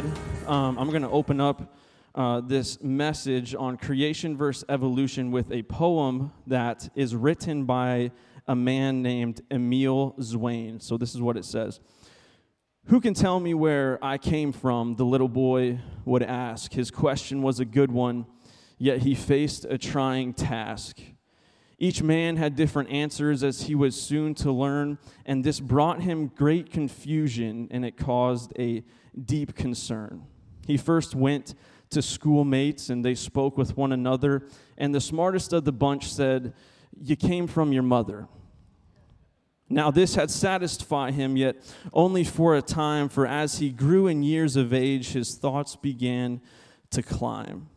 said, um, I'm going to open up uh, this message on creation versus evolution with a poem that is written by a man named Emil Zwain. So, this is what it says Who can tell me where I came from? The little boy would ask. His question was a good one, yet he faced a trying task. Each man had different answers as he was soon to learn, and this brought him great confusion and it caused a deep concern. He first went to schoolmates and they spoke with one another, and the smartest of the bunch said, You came from your mother. Now, this had satisfied him, yet only for a time, for as he grew in years of age, his thoughts began to climb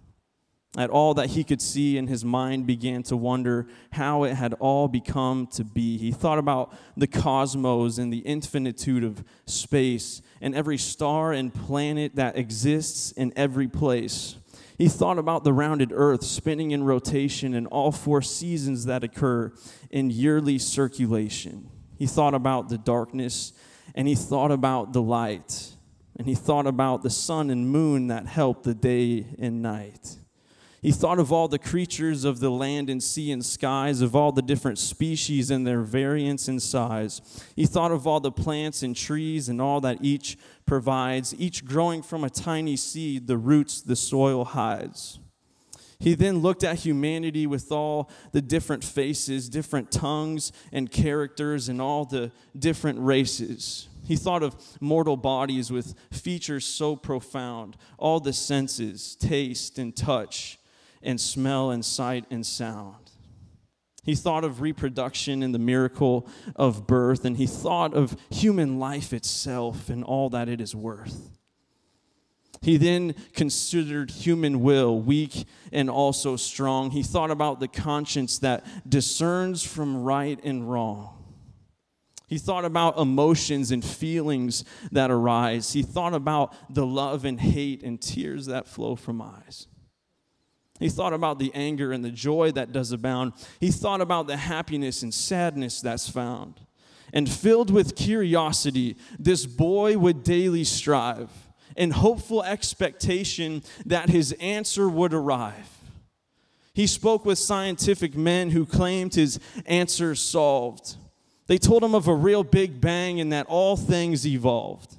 at all that he could see, and his mind began to wonder how it had all become to be. He thought about the cosmos and the infinitude of space and every star and planet that exists in every place. He thought about the rounded earth spinning in rotation and all four seasons that occur in yearly circulation. He thought about the darkness and he thought about the light. And he thought about the sun and moon that help the day and night. He thought of all the creatures of the land and sea and skies, of all the different species and their variance in size. He thought of all the plants and trees and all that each provides, each growing from a tiny seed, the roots the soil hides. He then looked at humanity with all the different faces, different tongues and characters, and all the different races. He thought of mortal bodies with features so profound, all the senses, taste and touch and smell and sight and sound. He thought of reproduction and the miracle of birth, and he thought of human life itself and all that it is worth. He then considered human will, weak and also strong. He thought about the conscience that discerns from right and wrong. He thought about emotions and feelings that arise. He thought about the love and hate and tears that flow from eyes. He thought about the anger and the joy that does abound. He thought about the happiness and sadness that's found. And filled with curiosity, this boy would daily strive in hopeful expectation that his answer would arrive. He spoke with scientific men who claimed his answer solved. They told him of a real big bang and that all things evolved.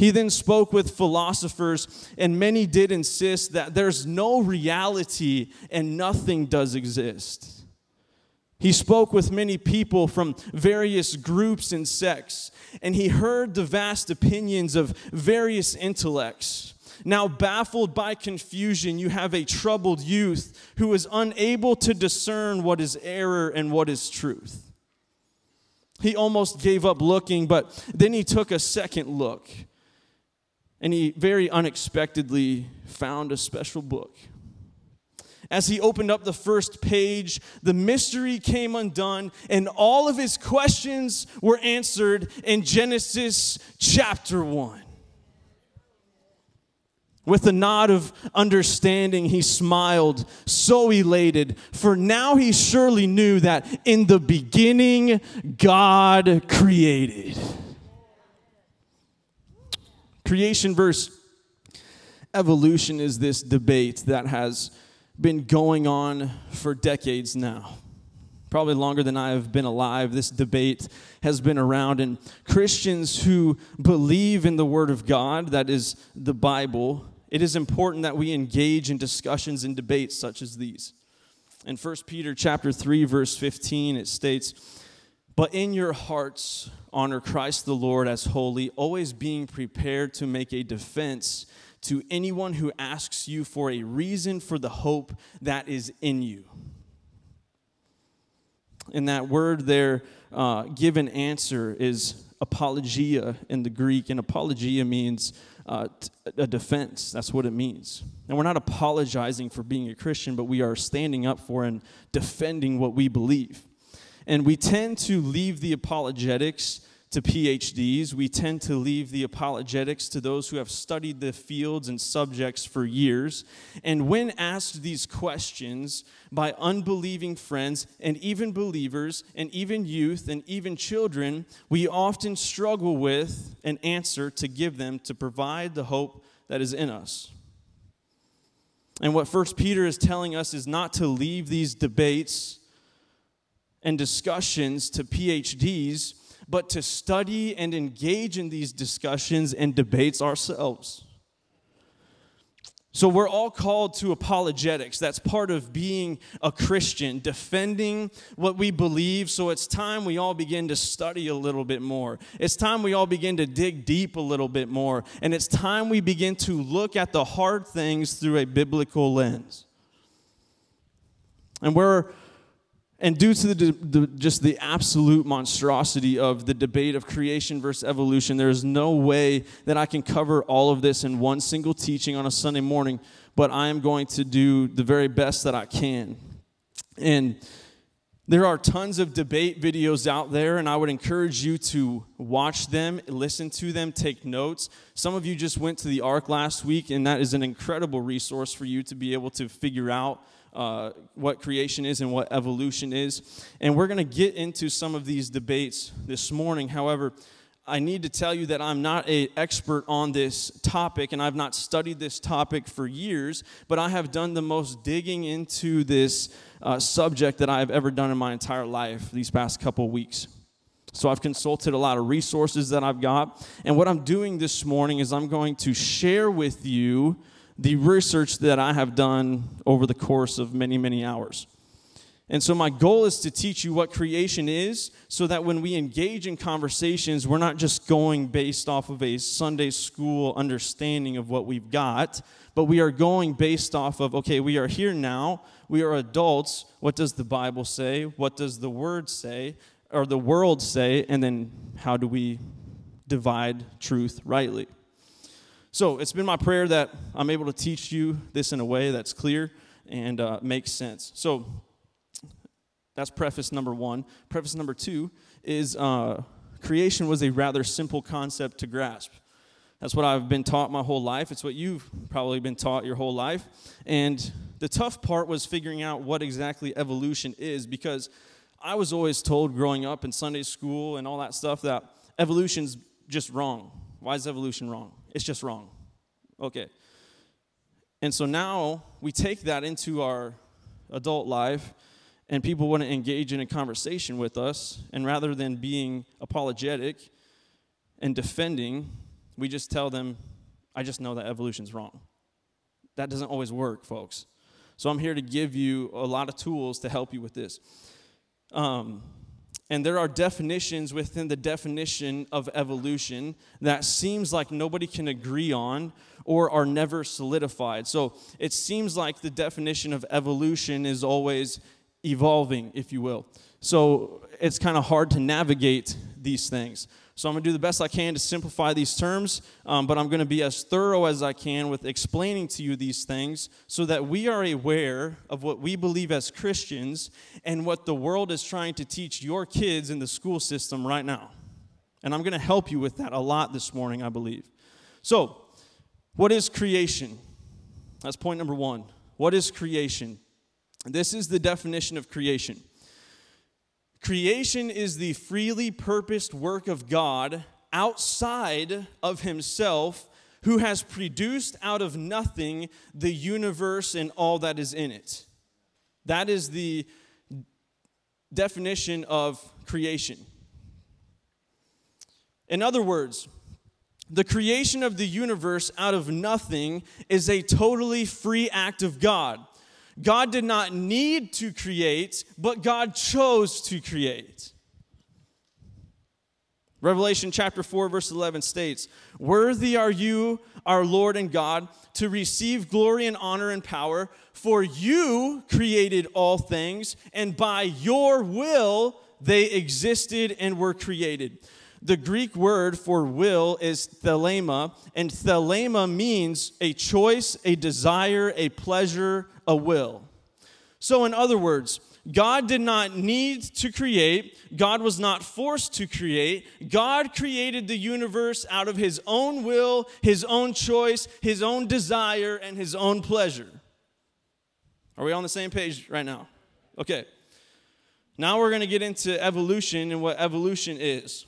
He then spoke with philosophers, and many did insist that there's no reality and nothing does exist. He spoke with many people from various groups and sects, and he heard the vast opinions of various intellects. Now, baffled by confusion, you have a troubled youth who is unable to discern what is error and what is truth. He almost gave up looking, but then he took a second look and he very unexpectedly found a special book. As he opened up the first page, the mystery came undone, and all of his questions were answered in Genesis chapter 1. With a nod of understanding, he smiled, so elated, for now he surely knew that in the beginning, God created. Creation versus evolution is this debate that has been going on for decades now. Probably longer than I have been alive, this debate has been around. And Christians who believe in the Word of God, that is the Bible, it is important that we engage in discussions and debates such as these. In 1 Peter chapter 3 verse 15 it states, "But in your hearts honor Christ the Lord as holy, always being prepared to make a defense to anyone who asks you for a reason for the hope that is in you. In that word there, uh, given answer is apologia in the Greek, and apologia means uh, a defense. That's what it means. And we're not apologizing for being a Christian, but we are standing up for and defending what we believe. And we tend to leave the apologetics to PhDs. We tend to leave the apologetics to those who have studied the fields and subjects for years. And when asked these questions by unbelieving friends and even believers and even youth and even children, we often struggle with an answer to give them to provide the hope that is in us. And what First Peter is telling us is not to leave these debates and discussions to PhDs, but to study and engage in these discussions and debates ourselves. So, we're all called to apologetics. That's part of being a Christian, defending what we believe. So, it's time we all begin to study a little bit more. It's time we all begin to dig deep a little bit more. And it's time we begin to look at the hard things through a biblical lens. And we're and due to the, the, just the absolute monstrosity of the debate of creation versus evolution, there is no way that I can cover all of this in one single teaching on a Sunday morning, but I am going to do the very best that I can. And there are tons of debate videos out there, and I would encourage you to watch them, listen to them, take notes. Some of you just went to the Ark last week, and that is an incredible resource for you to be able to figure out uh, what creation is and what evolution is. And we're going to get into some of these debates this morning. However, I need to tell you that I'm not an expert on this topic and I've not studied this topic for years, but I have done the most digging into this uh, subject that I've ever done in my entire life these past couple weeks. So I've consulted a lot of resources that I've got. And what I'm doing this morning is I'm going to share with you the research that I have done over the course of many, many hours. And so, my goal is to teach you what creation is so that when we engage in conversations, we're not just going based off of a Sunday school understanding of what we've got, but we are going based off of, okay, we are here now, we are adults. What does the Bible say? What does the Word say? Or the world say? And then, how do we divide truth rightly? So it's been my prayer that I'm able to teach you this in a way that's clear and uh, makes sense. So that's preface number one. Preface number two is uh, creation was a rather simple concept to grasp. That's what I've been taught my whole life. It's what you've probably been taught your whole life. And the tough part was figuring out what exactly evolution is because I was always told growing up in Sunday school and all that stuff that evolution's just wrong. Why is evolution wrong? It's just wrong. Okay. And so now we take that into our adult life, and people want to engage in a conversation with us, and rather than being apologetic and defending, we just tell them, I just know that evolution's wrong. That doesn't always work, folks. So I'm here to give you a lot of tools to help you with this. Um, and there are definitions within the definition of evolution that seems like nobody can agree on or are never solidified. So it seems like the definition of evolution is always evolving, if you will. So it's kind of hard to navigate these things. So I'm going to do the best I can to simplify these terms, um, but I'm going to be as thorough as I can with explaining to you these things so that we are aware of what we believe as Christians and what the world is trying to teach your kids in the school system right now. And I'm going to help you with that a lot this morning, I believe. So, what is creation? That's point number one. What is creation? This is the definition of creation. Creation is the freely purposed work of God outside of Himself, who has produced out of nothing the universe and all that is in it. That is the definition of creation. In other words, the creation of the universe out of nothing is a totally free act of God. God did not need to create, but God chose to create. Revelation chapter 4, verse 11 states, Worthy are you, our Lord and God, to receive glory and honor and power, for you created all things, and by your will they existed and were created. The Greek word for will is thelema, and thelema means a choice, a desire, a pleasure, a will. So, in other words, God did not need to create, God was not forced to create. God created the universe out of his own will, his own choice, his own desire, and his own pleasure. Are we on the same page right now? Okay. Now we're going to get into evolution and what evolution is.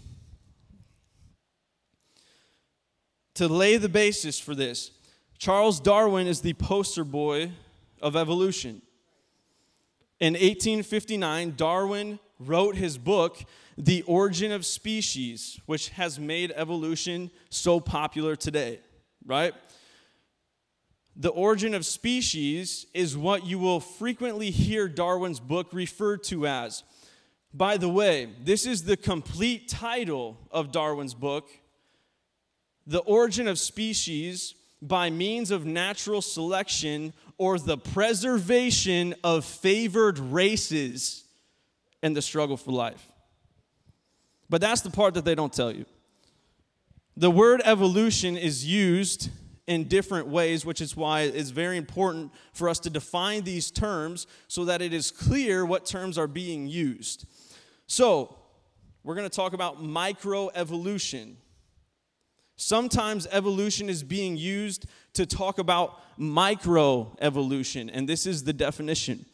To lay the basis for this, Charles Darwin is the poster boy of evolution. In 1859, Darwin wrote his book, The Origin of Species, which has made evolution so popular today, right? The origin of species is what you will frequently hear Darwin's book referred to as. By the way, this is the complete title of Darwin's book The Origin of Species by Means of Natural Selection or the preservation of favored races in the struggle for life. But that's the part that they don't tell you. The word evolution is used in different ways, which is why it's very important for us to define these terms so that it is clear what terms are being used. So, we're going to talk about microevolution. Sometimes evolution is being used to talk about microevolution, and this is the definition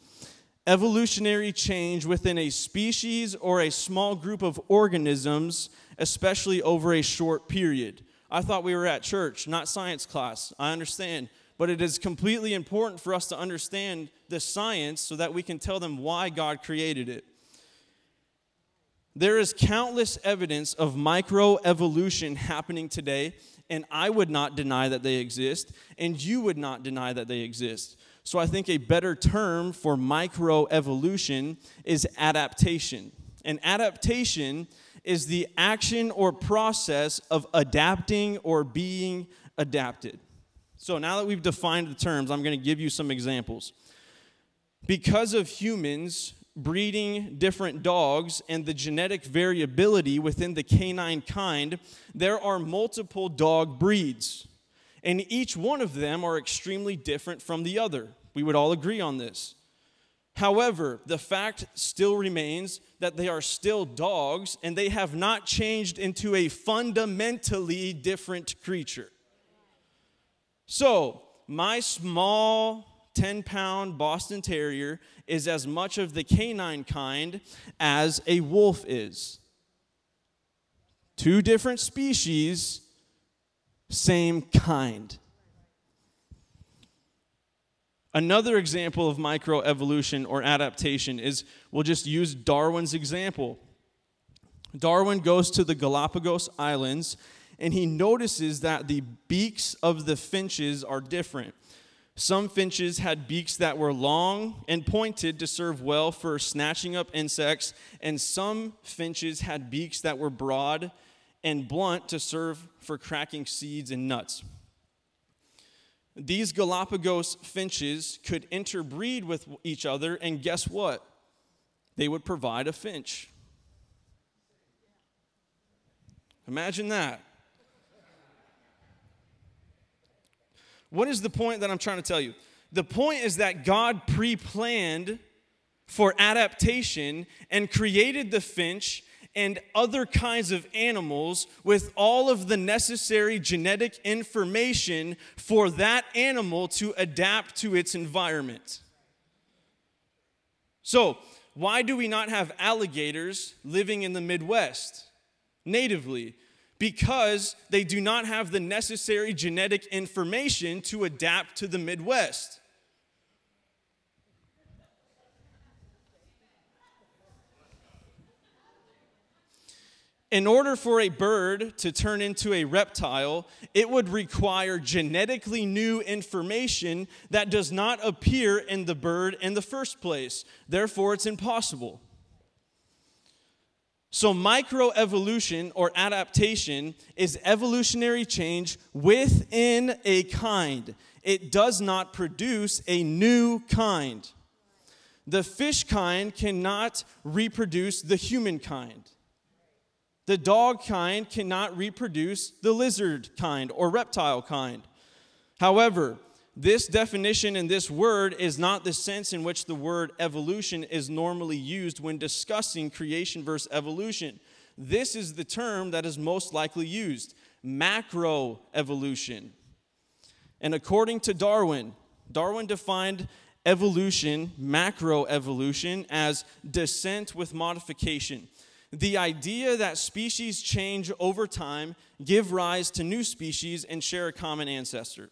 evolutionary change within a species or a small group of organisms, especially over a short period. I thought we were at church, not science class. I understand. But it is completely important for us to understand the science so that we can tell them why God created it. There is countless evidence of microevolution happening today, and I would not deny that they exist, and you would not deny that they exist. So I think a better term for microevolution is adaptation. And adaptation is the action or process of adapting or being adapted. So now that we've defined the terms, I'm going to give you some examples. Because of humans breeding different dogs and the genetic variability within the canine kind, there are multiple dog breeds. And each one of them are extremely different from the other. We would all agree on this. However, the fact still remains that they are still dogs and they have not changed into a fundamentally different creature. So, my small 10 pound Boston Terrier is as much of the canine kind as a wolf is. Two different species, same kind. Another example of microevolution or adaptation is we'll just use Darwin's example. Darwin goes to the Galapagos Islands and he notices that the beaks of the finches are different. Some finches had beaks that were long and pointed to serve well for snatching up insects, and some finches had beaks that were broad and blunt to serve for cracking seeds and nuts. These Galapagos finches could interbreed with each other, and guess what? They would provide a finch. Imagine that. What is the point that I'm trying to tell you? The point is that God pre planned for adaptation and created the finch and other kinds of animals with all of the necessary genetic information for that animal to adapt to its environment. So, why do we not have alligators living in the Midwest natively? Because they do not have the necessary genetic information to adapt to the Midwest. In order for a bird to turn into a reptile, it would require genetically new information that does not appear in the bird in the first place. Therefore, it's impossible. So, microevolution or adaptation is evolutionary change within a kind. It does not produce a new kind. The fish kind cannot reproduce the human kind. The dog kind cannot reproduce the lizard kind or reptile kind. However, this definition and this word is not the sense in which the word evolution is normally used when discussing creation versus evolution. This is the term that is most likely used macroevolution. And according to Darwin, Darwin defined evolution, macroevolution, as descent with modification. The idea that species change over time, give rise to new species, and share a common ancestor.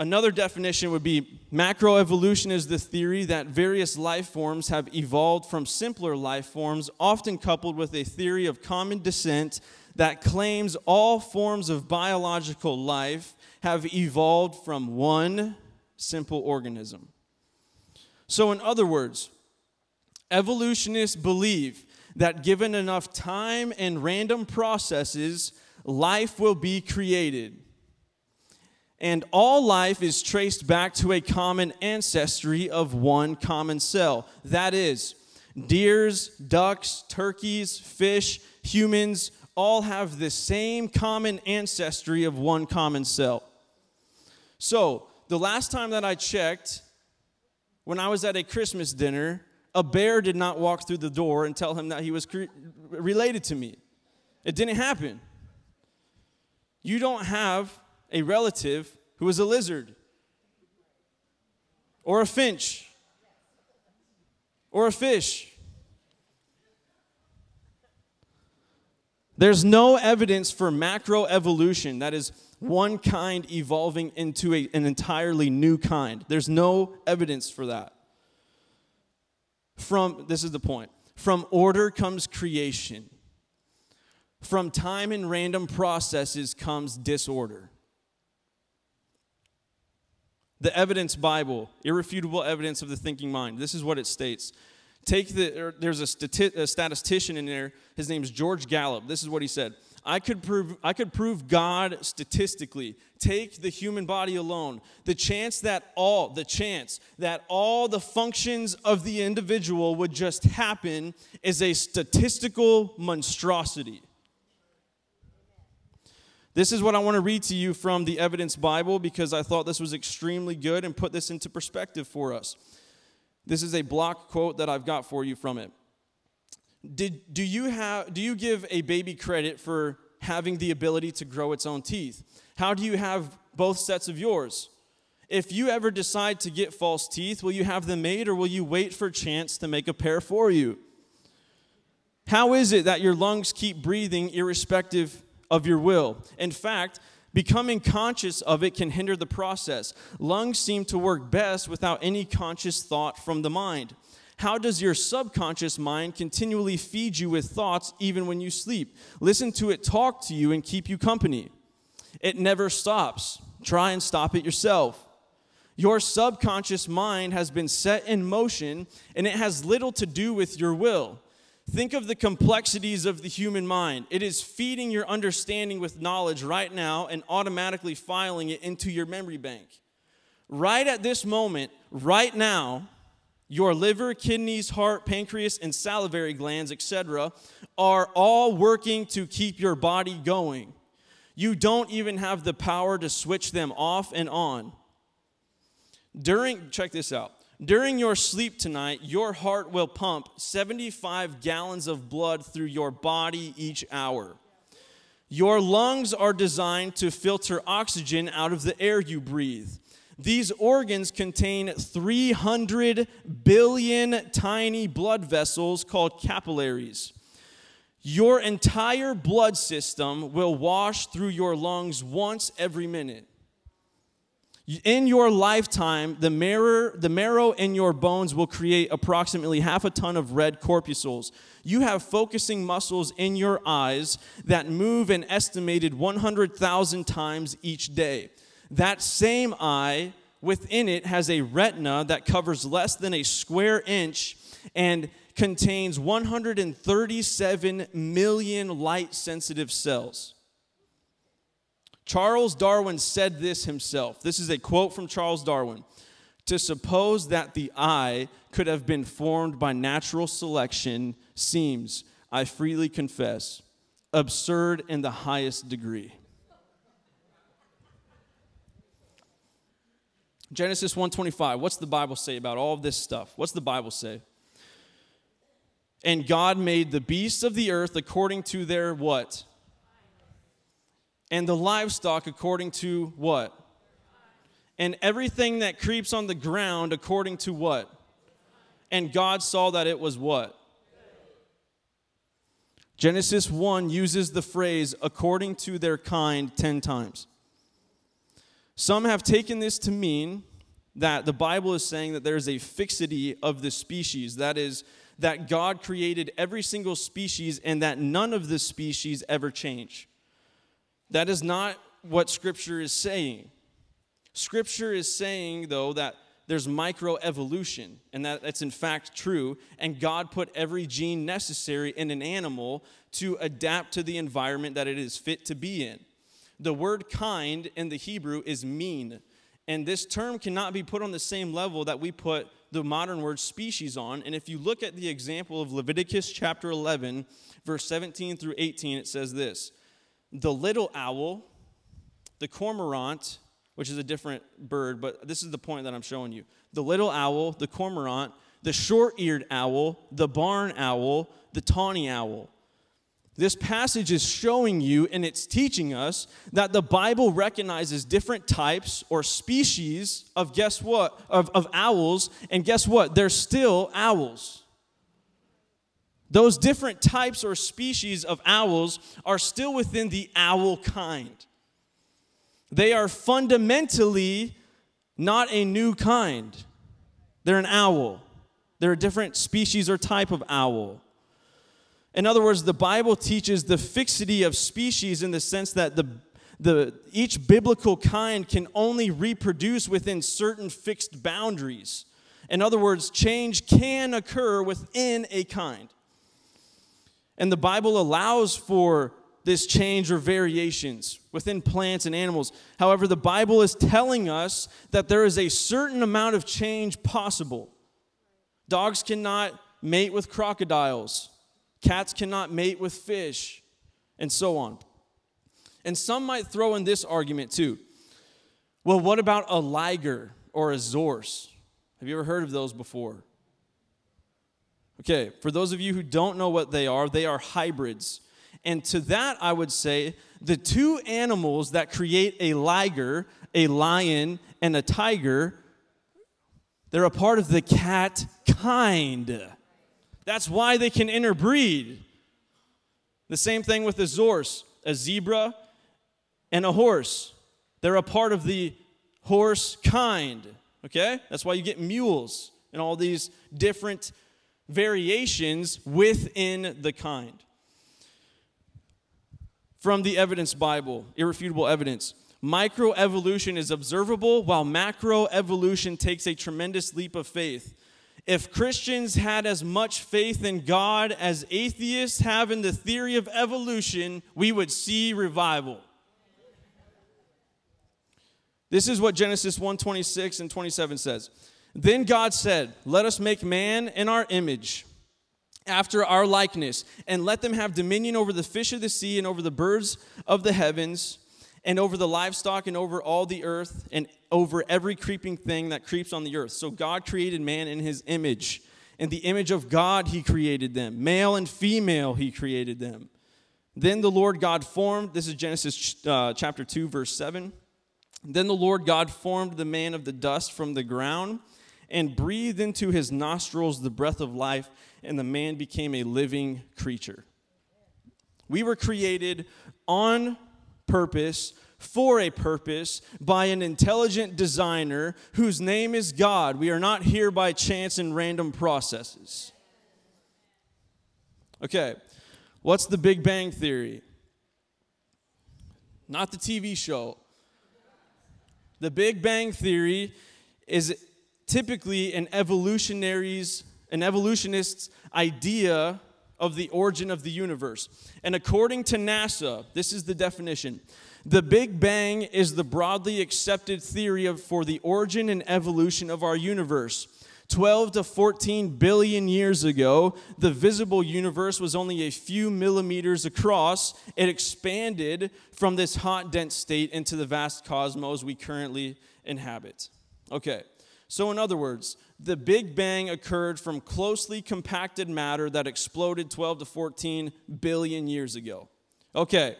Another definition would be macroevolution is the theory that various life forms have evolved from simpler life forms, often coupled with a theory of common descent that claims all forms of biological life have evolved from one simple organism. So, in other words, evolutionists believe that given enough time and random processes, life will be created and all life is traced back to a common ancestry of one common cell. That is, deers, ducks, turkeys, fish, humans all have the same common ancestry of one common cell. So, the last time that I checked, when I was at a Christmas dinner, a bear did not walk through the door and tell him that he was cre- related to me. It didn't happen. You don't have a relative who is a lizard or a finch or a fish. There's no evidence for macroevolution, that is, one kind evolving into a, an entirely new kind. There's no evidence for that. From, this is the point, from order comes creation. From time and random processes comes disorder. The Evidence Bible, irrefutable evidence of the thinking mind. This is what it states. Take the, er, there's a, stati- a statistician in there. His name's George Gallup. This is what he said. I could prove I could prove God statistically. Take the human body alone. The chance that all the chance that all the functions of the individual would just happen is a statistical monstrosity. This is what I want to read to you from the Evidence Bible because I thought this was extremely good and put this into perspective for us. This is a block quote that I've got for you from it. Did, do, you have, do you give a baby credit for having the ability to grow its own teeth? How do you have both sets of yours? If you ever decide to get false teeth, will you have them made or will you wait for chance to make a pair for you? How is it that your lungs keep breathing irrespective of your will. In fact, becoming conscious of it can hinder the process. Lungs seem to work best without any conscious thought from the mind. How does your subconscious mind continually feed you with thoughts even when you sleep? Listen to it talk to you and keep you company. It never stops. Try and stop it yourself. Your subconscious mind has been set in motion and it has little to do with your will. Think of the complexities of the human mind. It is feeding your understanding with knowledge right now and automatically filing it into your memory bank. Right at this moment, right now, your liver, kidneys, heart, pancreas, and salivary glands, etc., are all working to keep your body going. You don't even have the power to switch them off and on. During, check this out. During your sleep tonight, your heart will pump 75 gallons of blood through your body each hour. Your lungs are designed to filter oxygen out of the air you breathe. These organs contain 300 billion tiny blood vessels called capillaries. Your entire blood system will wash through your lungs once every minute. In your lifetime, the marrow, the marrow in your bones will create approximately half a ton of red corpuscles. You have focusing muscles in your eyes that move an estimated 100,000 times each day. That same eye within it has a retina that covers less than a square inch and contains 137 million light sensitive cells. Charles Darwin said this himself. This is a quote from Charles Darwin. To suppose that the eye could have been formed by natural selection seems, I freely confess, absurd in the highest degree. Genesis 1:25. What's the Bible say about all of this stuff? What's the Bible say? And God made the beasts of the earth according to their what? And the livestock according to what? And everything that creeps on the ground according to what? And God saw that it was what? Genesis 1 uses the phrase according to their kind 10 times. Some have taken this to mean that the Bible is saying that there's a fixity of the species. That is, that God created every single species and that none of the species ever change. That is not what Scripture is saying. Scripture is saying, though, that there's microevolution, and that, that's in fact true. And God put every gene necessary in an animal to adapt to the environment that it is fit to be in. The word kind in the Hebrew is min. And this term cannot be put on the same level that we put the modern word species on. And if you look at the example of Leviticus chapter 11, verse 17 through 18, it says this The little owl, the cormorant, which is a different bird, but this is the point that I'm showing you. The little owl, the cormorant, the short eared owl, the barn owl, the tawny owl. This passage is showing you and it's teaching us that the Bible recognizes different types or species of guess what? Of, of owls, and guess what? They're still owls. Those different types or species of owls are still within the owl kind. They are fundamentally not a new kind. They're an owl. They're a different species or type of owl. In other words, the Bible teaches the fixity of species in the sense that the, the, each biblical kind can only reproduce within certain fixed boundaries. In other words, change can occur within a kind. And the Bible allows for this change or variations within plants and animals. However, the Bible is telling us that there is a certain amount of change possible. Dogs cannot mate with crocodiles. Cats cannot mate with fish, and so on. And some might throw in this argument too. Well, what about a liger or a zorse? Have you ever heard of those before? Okay, for those of you who don't know what they are, they are hybrids. And to that, I would say the two animals that create a liger, a lion, and a tiger, they're a part of the cat kind. That's why they can interbreed. The same thing with a zorse, a zebra and a horse. They're a part of the horse kind. Okay? That's why you get mules and all these different variations within the kind. From the Evidence Bible, irrefutable evidence. Microevolution is observable while macroevolution takes a tremendous leap of faith. If Christians had as much faith in God as atheists have in the theory of evolution, we would see revival. This is what Genesis 1:26 and 27 says. Then God said, "Let us make man in our image, after our likeness, and let them have dominion over the fish of the sea and over the birds of the heavens." and over the livestock and over all the earth and over every creeping thing that creeps on the earth. So God created man in his image. In the image of God, he created them. Male and female, he created them. Then the Lord God formed, this is Genesis uh, chapter 2, verse 7. Then the Lord God formed the man of the dust from the ground and breathed into his nostrils the breath of life, and the man became a living creature. We were created on purpose for a purpose by an intelligent designer whose name is God. We are not here by chance and random processes. Okay, what's the Big Bang Theory? Not the TV show. The Big Bang Theory is typically an evolutionary's an evolutionist's idea of the origin of the universe. And according to NASA, this is the definition the Big Bang is the broadly accepted theory of, for the origin and evolution of our universe. 12 to 14 billion years ago, the visible universe was only a few millimeters across. It expanded from this hot, dense state into the vast cosmos we currently inhabit. Okay. So, in other words, the Big Bang occurred from closely compacted matter that exploded 12 to 14 billion years ago. Okay,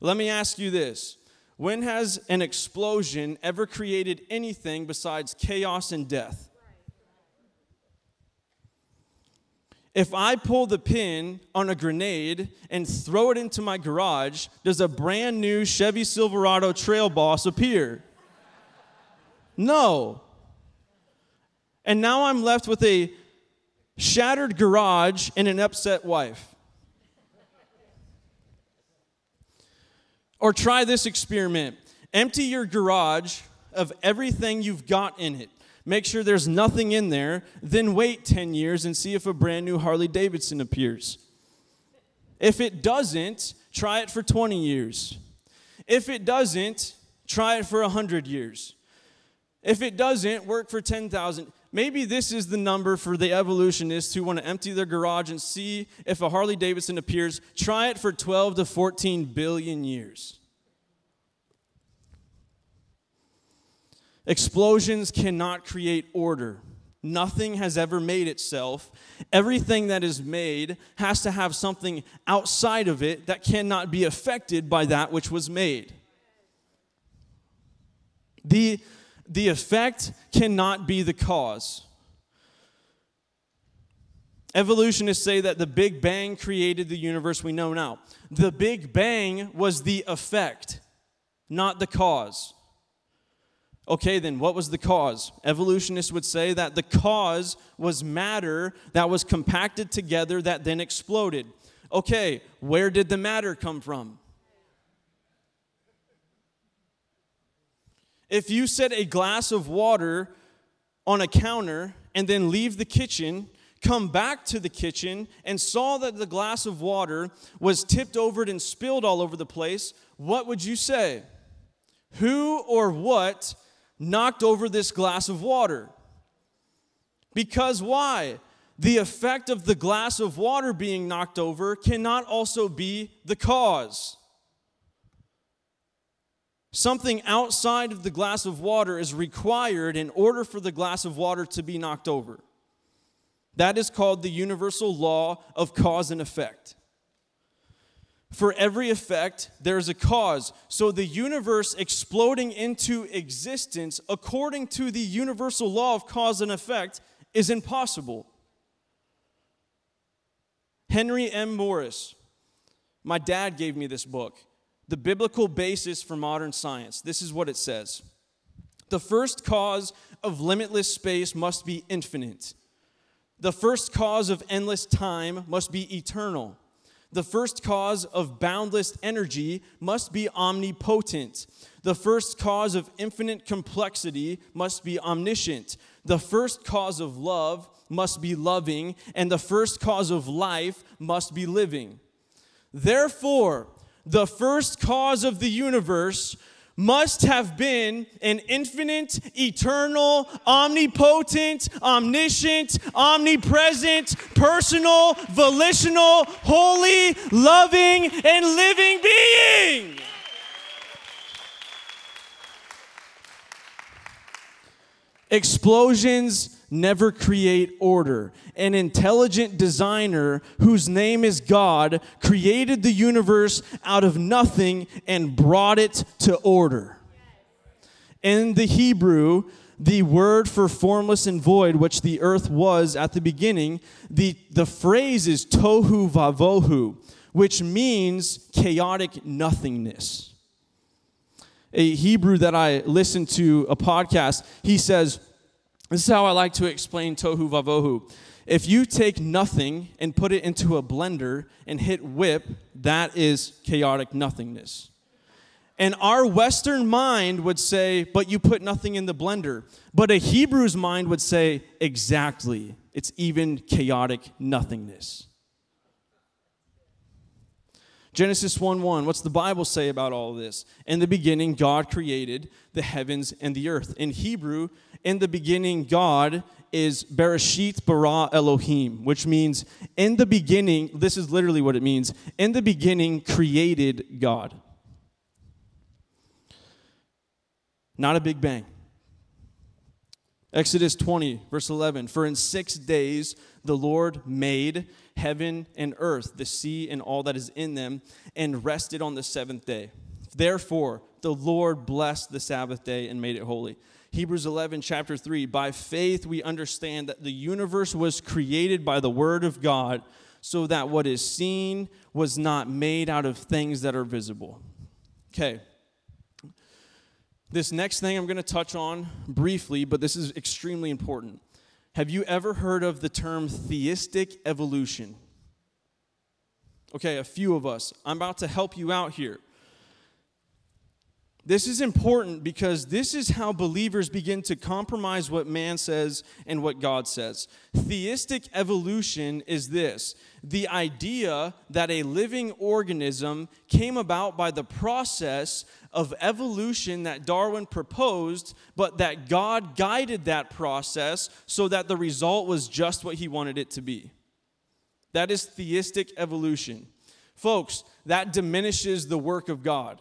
let me ask you this When has an explosion ever created anything besides chaos and death? If I pull the pin on a grenade and throw it into my garage, does a brand new Chevy Silverado Trail Boss appear? No. And now I'm left with a shattered garage and an upset wife. Or try this experiment empty your garage of everything you've got in it. Make sure there's nothing in there, then wait 10 years and see if a brand new Harley Davidson appears. If it doesn't, try it for 20 years. If it doesn't, try it for 100 years. If it doesn't, work for 10,000. Maybe this is the number for the evolutionists who want to empty their garage and see if a Harley Davidson appears. Try it for 12 to 14 billion years. Explosions cannot create order. Nothing has ever made itself. Everything that is made has to have something outside of it that cannot be affected by that which was made. The, the effect cannot be the cause. Evolutionists say that the Big Bang created the universe we know now. The Big Bang was the effect, not the cause. Okay, then what was the cause? Evolutionists would say that the cause was matter that was compacted together that then exploded. Okay, where did the matter come from? If you set a glass of water on a counter and then leave the kitchen, come back to the kitchen, and saw that the glass of water was tipped over and spilled all over the place, what would you say? Who or what knocked over this glass of water. Because why? The effect of the glass of water being knocked over cannot also be the cause. Something outside of the glass of water is required in order for the glass of water to be knocked over. That is called the universal law of cause and effect. For every effect, there's a cause. So the universe exploding into existence, according to the universal law of cause and effect, is impossible. Henry M. Morris, my dad gave me this book, The Biblical Basis for Modern Science. This is what it says The first cause of limitless space must be infinite, the first cause of endless time must be eternal. The first cause of boundless energy must be omnipotent. The first cause of infinite complexity must be omniscient. The first cause of love must be loving, and the first cause of life must be living. Therefore, the first cause of the universe must have been an infinite, eternal, omnipotent, omniscient, omnipresent, personal, volitional, holy, loving, and living being. Explosions never create order. An intelligent designer whose name is God created the universe out of nothing and brought it to order. In the Hebrew, the word for formless and void, which the earth was at the beginning, the, the phrase is tohu vavohu, which means chaotic nothingness. A Hebrew that I listened to a podcast, he says, this is how I like to explain tohu vavohu. If you take nothing and put it into a blender and hit whip, that is chaotic nothingness. And our Western mind would say, but you put nothing in the blender. But a Hebrew's mind would say, exactly. It's even chaotic nothingness. Genesis 1 1, what's the Bible say about all this? In the beginning, God created the heavens and the earth. In Hebrew, in the beginning, God is Bereshit bara Elohim, which means in the beginning, this is literally what it means in the beginning, created God. Not a big bang. Exodus 20, verse 11 For in six days the Lord made heaven and earth, the sea and all that is in them, and rested on the seventh day. Therefore, the Lord blessed the Sabbath day and made it holy. Hebrews 11, chapter 3 By faith we understand that the universe was created by the word of God, so that what is seen was not made out of things that are visible. Okay, this next thing I'm going to touch on briefly, but this is extremely important. Have you ever heard of the term theistic evolution? Okay, a few of us. I'm about to help you out here. This is important because this is how believers begin to compromise what man says and what God says. Theistic evolution is this the idea that a living organism came about by the process of evolution that Darwin proposed, but that God guided that process so that the result was just what he wanted it to be. That is theistic evolution. Folks, that diminishes the work of God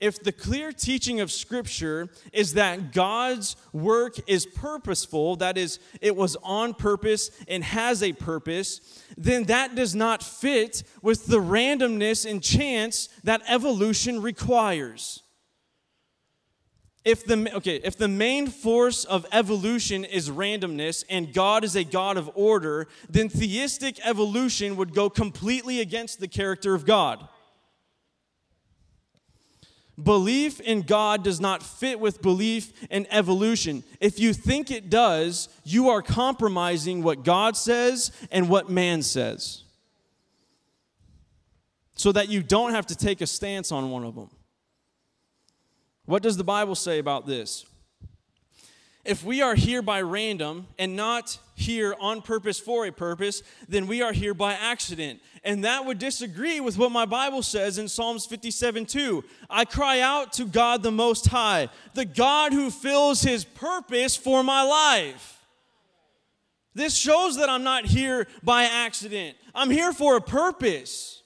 if the clear teaching of Scripture is that God's work is purposeful, that is, it was on purpose and has a purpose, then that does not fit with the randomness and chance that evolution requires. If the, okay, if the main force of evolution is randomness and God is a God of order, then theistic evolution would go completely against the character of God. Belief in God does not fit with belief in evolution. If you think it does, you are compromising what God says and what man says. So that you don't have to take a stance on one of them. What does the Bible say about this? If we are here by random and not here on purpose for a purpose, then we are here by accident. And that would disagree with what my Bible says in Psalms 57 2. I cry out to God the Most High, the God who fills his purpose for my life. This shows that I'm not here by accident, I'm here for a purpose.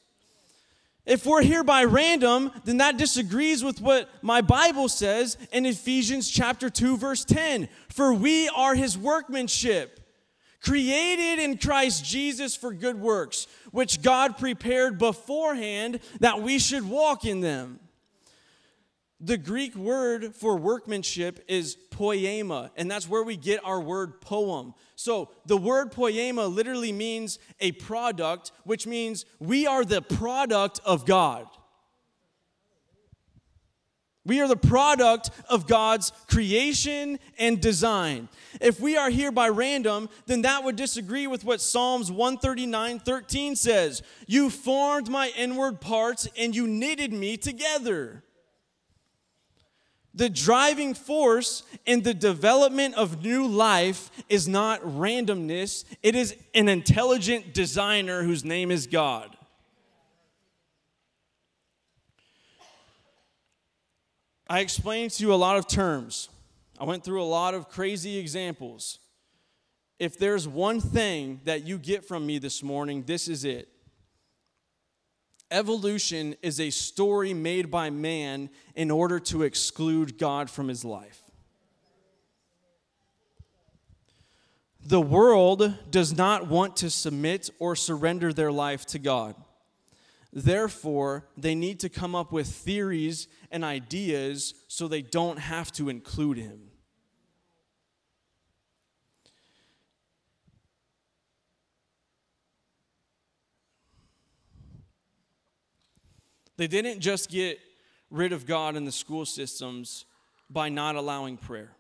If we're here by random, then that disagrees with what my Bible says in Ephesians chapter 2 verse 10. For we are his workmanship, created in Christ Jesus for good works, which God prepared beforehand that we should walk in them. The Greek word for workmanship is poema, and that's where we get our word poem. So the word poema literally means a product, which means we are the product of God. We are the product of God's creation and design. If we are here by random, then that would disagree with what Psalms 139 13 says. You formed my inward parts and you knitted me together. The driving force in the development of new life is not randomness, it is an intelligent designer whose name is God. I explained to you a lot of terms. I went through a lot of crazy examples. If there's one thing that you get from me this morning, this is it. Evolution is a story made by man in order to exclude God from his life. The world does not want to submit or surrender their life to God. Therefore, they need to come up with theories and ideas so they don't have to include him. They didn't just get rid of God in the school systems by not allowing prayer.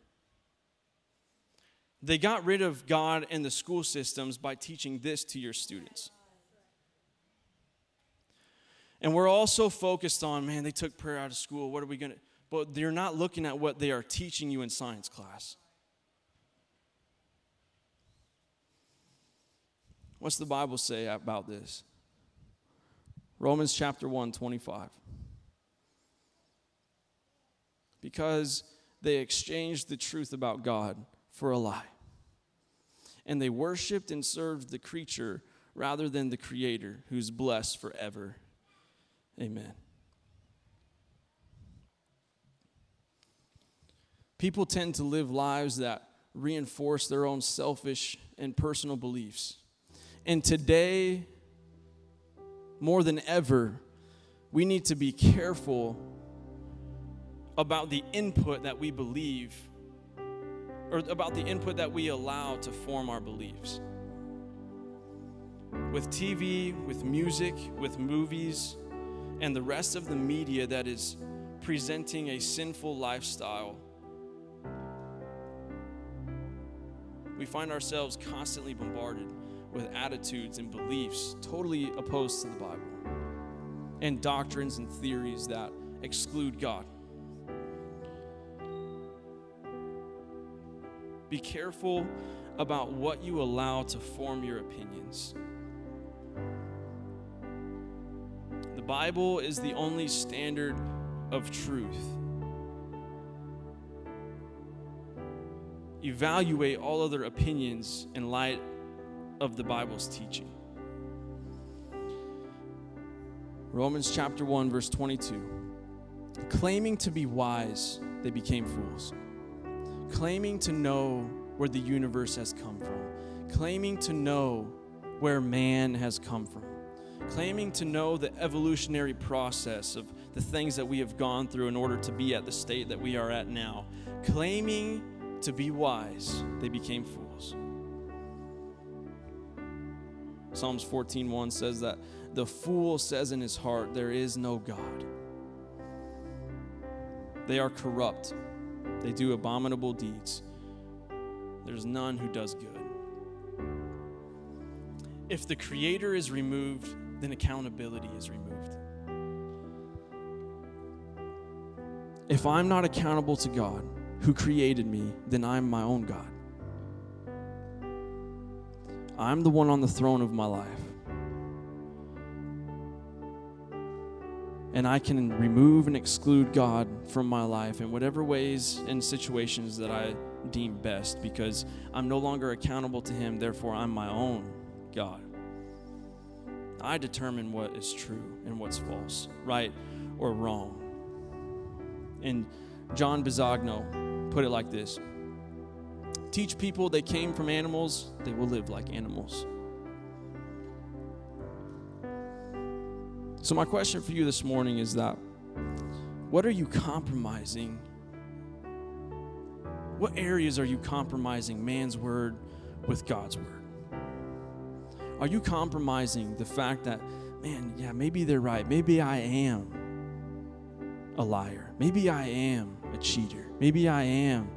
They got rid of God in the school systems by teaching this to your students. And we're also focused on, man, they took prayer out of school. What are we going to? But they're not looking at what they are teaching you in science class. What's the Bible say about this? Romans chapter 1, 25. Because they exchanged the truth about God for a lie. And they worshiped and served the creature rather than the Creator, who's blessed forever. Amen. People tend to live lives that reinforce their own selfish and personal beliefs. And today, more than ever, we need to be careful about the input that we believe or about the input that we allow to form our beliefs. With TV, with music, with movies, and the rest of the media that is presenting a sinful lifestyle, we find ourselves constantly bombarded with attitudes and beliefs totally opposed to the Bible and doctrines and theories that exclude God. Be careful about what you allow to form your opinions. The Bible is the only standard of truth. Evaluate all other opinions in light of the Bible's teaching. Romans chapter 1, verse 22. Claiming to be wise, they became fools claiming to know where the universe has come from, claiming to know where man has come from, claiming to know the evolutionary process of the things that we have gone through in order to be at the state that we are at now, claiming to be wise, they became fools. Psalms 14:1 says that the fool says in his heart, There is no God. They are corrupt they do abominable deeds. There's none who does good. If the Creator is removed, then accountability is removed. If I'm not accountable to God, who created me, then I'm my own God. I'm the one on the throne of my life. and I can remove and exclude God from my life in whatever ways and situations that I deem best because I'm no longer accountable to Him, therefore, I'm my own God. I determine what is true and what's false, right or wrong. And John Bisagno put it like this Teach people they came from animals, they will live like animals. So, my question for you this morning is that what are you compromising? What areas are you compromising man's word with God's word? Are you compromising the fact that, man, yeah, maybe they're right. Maybe I am a liar. Maybe I am a cheater. Maybe I am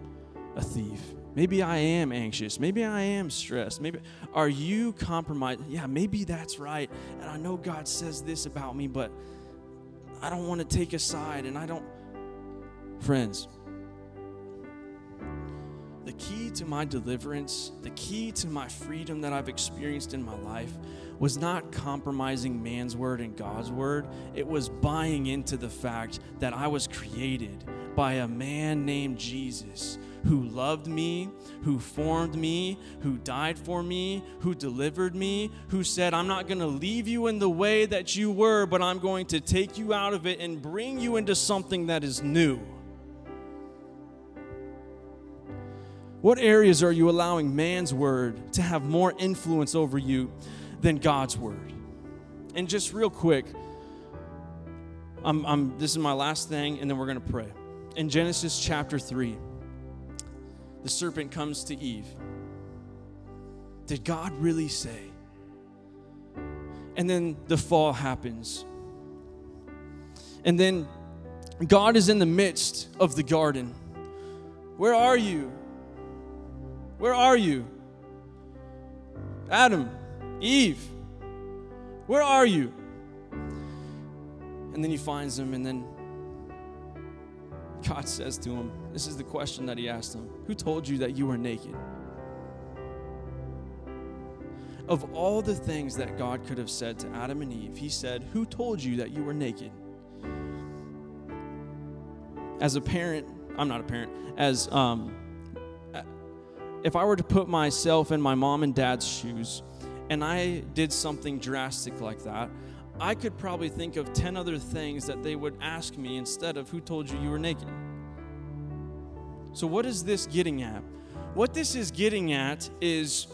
a thief. Maybe I am anxious. Maybe I am stressed. Maybe are you compromised? Yeah, maybe that's right. And I know God says this about me, but I don't want to take a side and I don't Friends, the key to my deliverance, the key to my freedom that I've experienced in my life was not compromising man's word and God's word. It was buying into the fact that I was created by a man named Jesus who loved me, who formed me, who died for me, who delivered me, who said, I'm not going to leave you in the way that you were, but I'm going to take you out of it and bring you into something that is new. What areas are you allowing man's word to have more influence over you than God's word? And just real quick, I'm, I'm, this is my last thing, and then we're going to pray. In Genesis chapter 3, the serpent comes to Eve. Did God really say? And then the fall happens. And then God is in the midst of the garden. Where are you? Where are you? Adam, Eve, where are you? And then he finds them, and then God says to him, This is the question that he asked him Who told you that you were naked? Of all the things that God could have said to Adam and Eve, he said, Who told you that you were naked? As a parent, I'm not a parent, as um, if I were to put myself in my mom and dad's shoes and I did something drastic like that, I could probably think of 10 other things that they would ask me instead of who told you you were naked. So, what is this getting at? What this is getting at is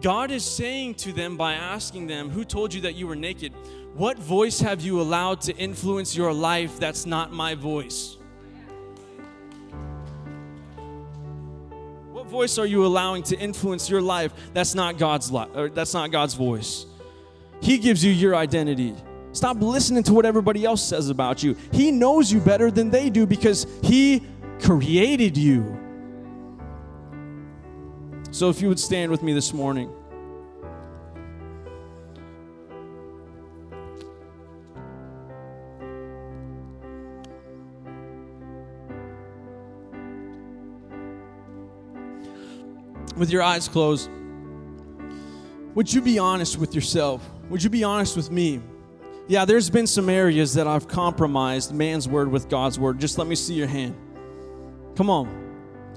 God is saying to them by asking them, Who told you that you were naked? What voice have you allowed to influence your life that's not my voice? What voice are you allowing to influence your life that's not God's or that's not God's voice? He gives you your identity. Stop listening to what everybody else says about you. He knows you better than they do because he created you. So if you would stand with me this morning. with your eyes closed, would you be honest with yourself? Would you be honest with me? Yeah, there's been some areas that I've compromised man's word with God's word. Just let me see your hand. Come on.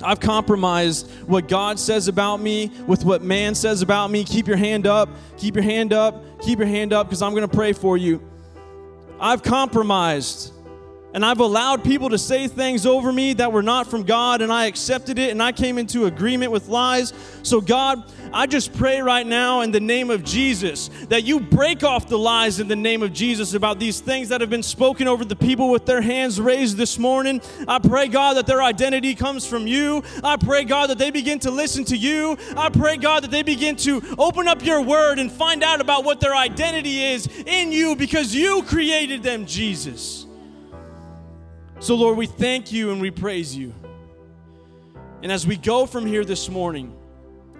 I've compromised what God says about me with what man says about me. Keep your hand up. Keep your hand up. Keep your hand up because I'm going to pray for you. I've compromised and I've allowed people to say things over me that were not from God, and I accepted it, and I came into agreement with lies. So, God, I just pray right now in the name of Jesus that you break off the lies in the name of Jesus about these things that have been spoken over the people with their hands raised this morning. I pray, God, that their identity comes from you. I pray, God, that they begin to listen to you. I pray, God, that they begin to open up your word and find out about what their identity is in you because you created them, Jesus. So, Lord, we thank you and we praise you. And as we go from here this morning,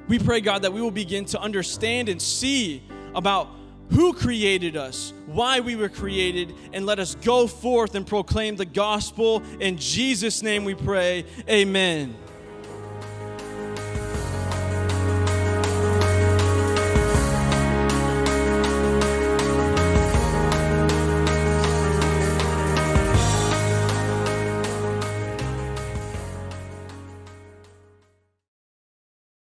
we pray, God, that we will begin to understand and see about who created us, why we were created, and let us go forth and proclaim the gospel. In Jesus' name we pray. Amen.